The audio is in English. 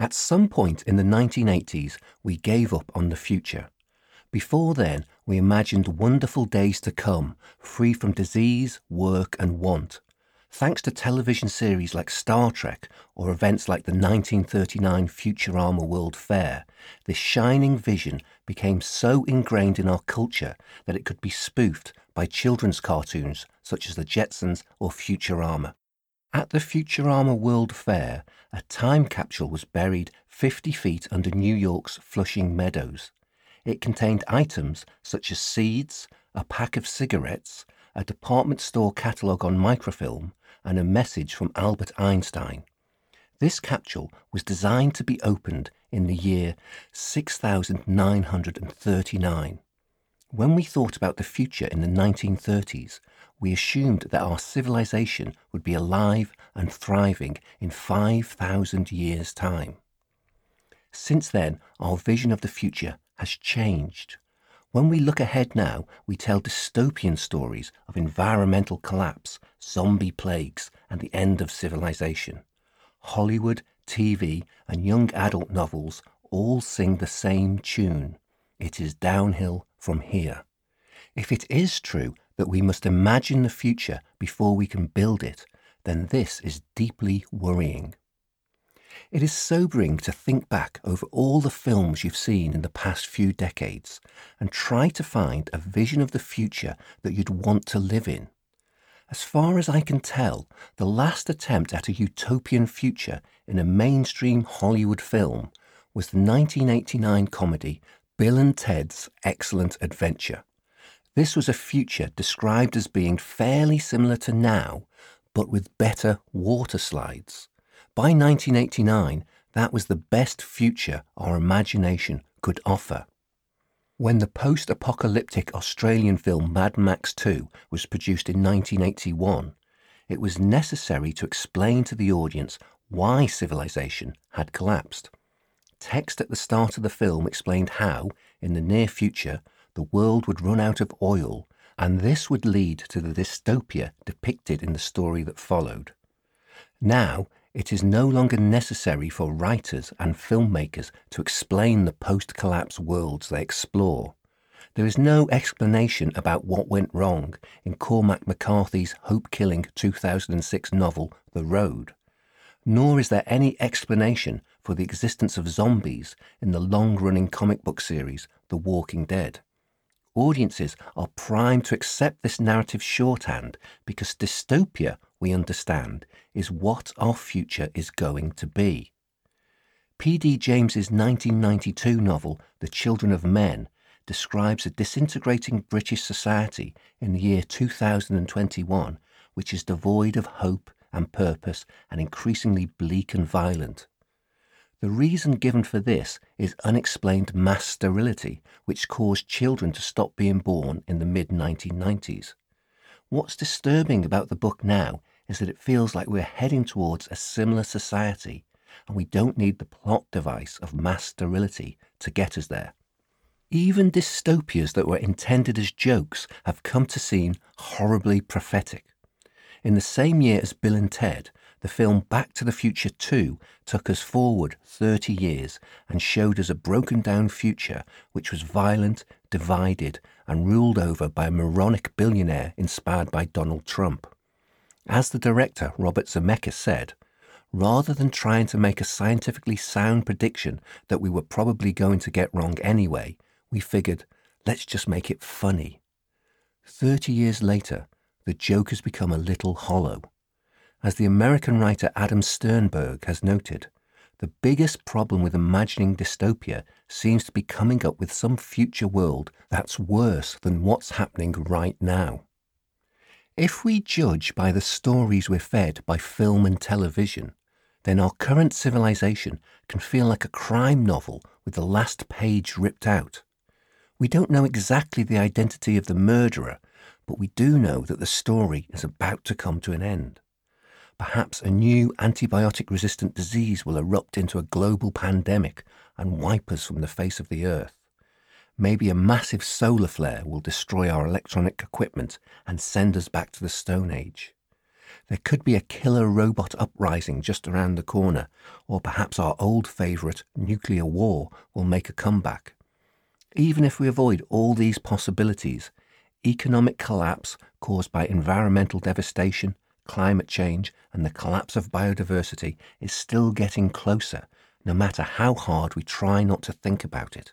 At some point in the 1980s, we gave up on the future. Before then, we imagined wonderful days to come, free from disease, work, and want. Thanks to television series like Star Trek or events like the 1939 Futurama World Fair, this shining vision became so ingrained in our culture that it could be spoofed by children's cartoons such as the Jetsons or Futurama. At the Futurama World Fair, a time capsule was buried 50 feet under New York's Flushing Meadows. It contained items such as seeds, a pack of cigarettes, a department store catalogue on microfilm, and a message from Albert Einstein. This capsule was designed to be opened in the year 6939. When we thought about the future in the 1930s, we assumed that our civilization would be alive and thriving in 5,000 years' time. Since then, our vision of the future has changed. When we look ahead now, we tell dystopian stories of environmental collapse, zombie plagues, and the end of civilization. Hollywood, TV, and young adult novels all sing the same tune. It is downhill from here. If it is true that we must imagine the future before we can build it, then this is deeply worrying. It is sobering to think back over all the films you've seen in the past few decades and try to find a vision of the future that you'd want to live in. As far as I can tell, the last attempt at a utopian future in a mainstream Hollywood film was the 1989 comedy Bill and Ted's Excellent Adventure. This was a future described as being fairly similar to now, but with better water slides. By 1989, that was the best future our imagination could offer. When the post apocalyptic Australian film Mad Max 2 was produced in 1981, it was necessary to explain to the audience why civilization had collapsed. Text at the start of the film explained how, in the near future, the world would run out of oil, and this would lead to the dystopia depicted in the story that followed. Now, it is no longer necessary for writers and filmmakers to explain the post collapse worlds they explore. There is no explanation about what went wrong in Cormac McCarthy's hope killing 2006 novel, The Road. Nor is there any explanation for the existence of zombies in the long running comic book series, The Walking Dead. Audiences are primed to accept this narrative shorthand because dystopia, we understand, is what our future is going to be. P.D. James's 1992 novel, The Children of Men, describes a disintegrating British society in the year 2021 which is devoid of hope and purpose and increasingly bleak and violent. The reason given for this is unexplained mass sterility, which caused children to stop being born in the mid 1990s. What's disturbing about the book now is that it feels like we're heading towards a similar society, and we don't need the plot device of mass sterility to get us there. Even dystopias that were intended as jokes have come to seem horribly prophetic. In the same year as Bill and Ted, the film Back to the Future 2 took us forward 30 years and showed us a broken down future which was violent, divided, and ruled over by a moronic billionaire inspired by Donald Trump. As the director, Robert Zemeckis, said, rather than trying to make a scientifically sound prediction that we were probably going to get wrong anyway, we figured, let's just make it funny. Thirty years later, the joke has become a little hollow. As the American writer Adam Sternbergh has noted, the biggest problem with imagining dystopia seems to be coming up with some future world that's worse than what's happening right now. If we judge by the stories we're fed by film and television, then our current civilization can feel like a crime novel with the last page ripped out. We don't know exactly the identity of the murderer, but we do know that the story is about to come to an end. Perhaps a new antibiotic resistant disease will erupt into a global pandemic and wipe us from the face of the earth. Maybe a massive solar flare will destroy our electronic equipment and send us back to the Stone Age. There could be a killer robot uprising just around the corner, or perhaps our old favourite nuclear war will make a comeback. Even if we avoid all these possibilities, economic collapse caused by environmental devastation, climate change, and the collapse of biodiversity is still getting closer, no matter how hard we try not to think about it.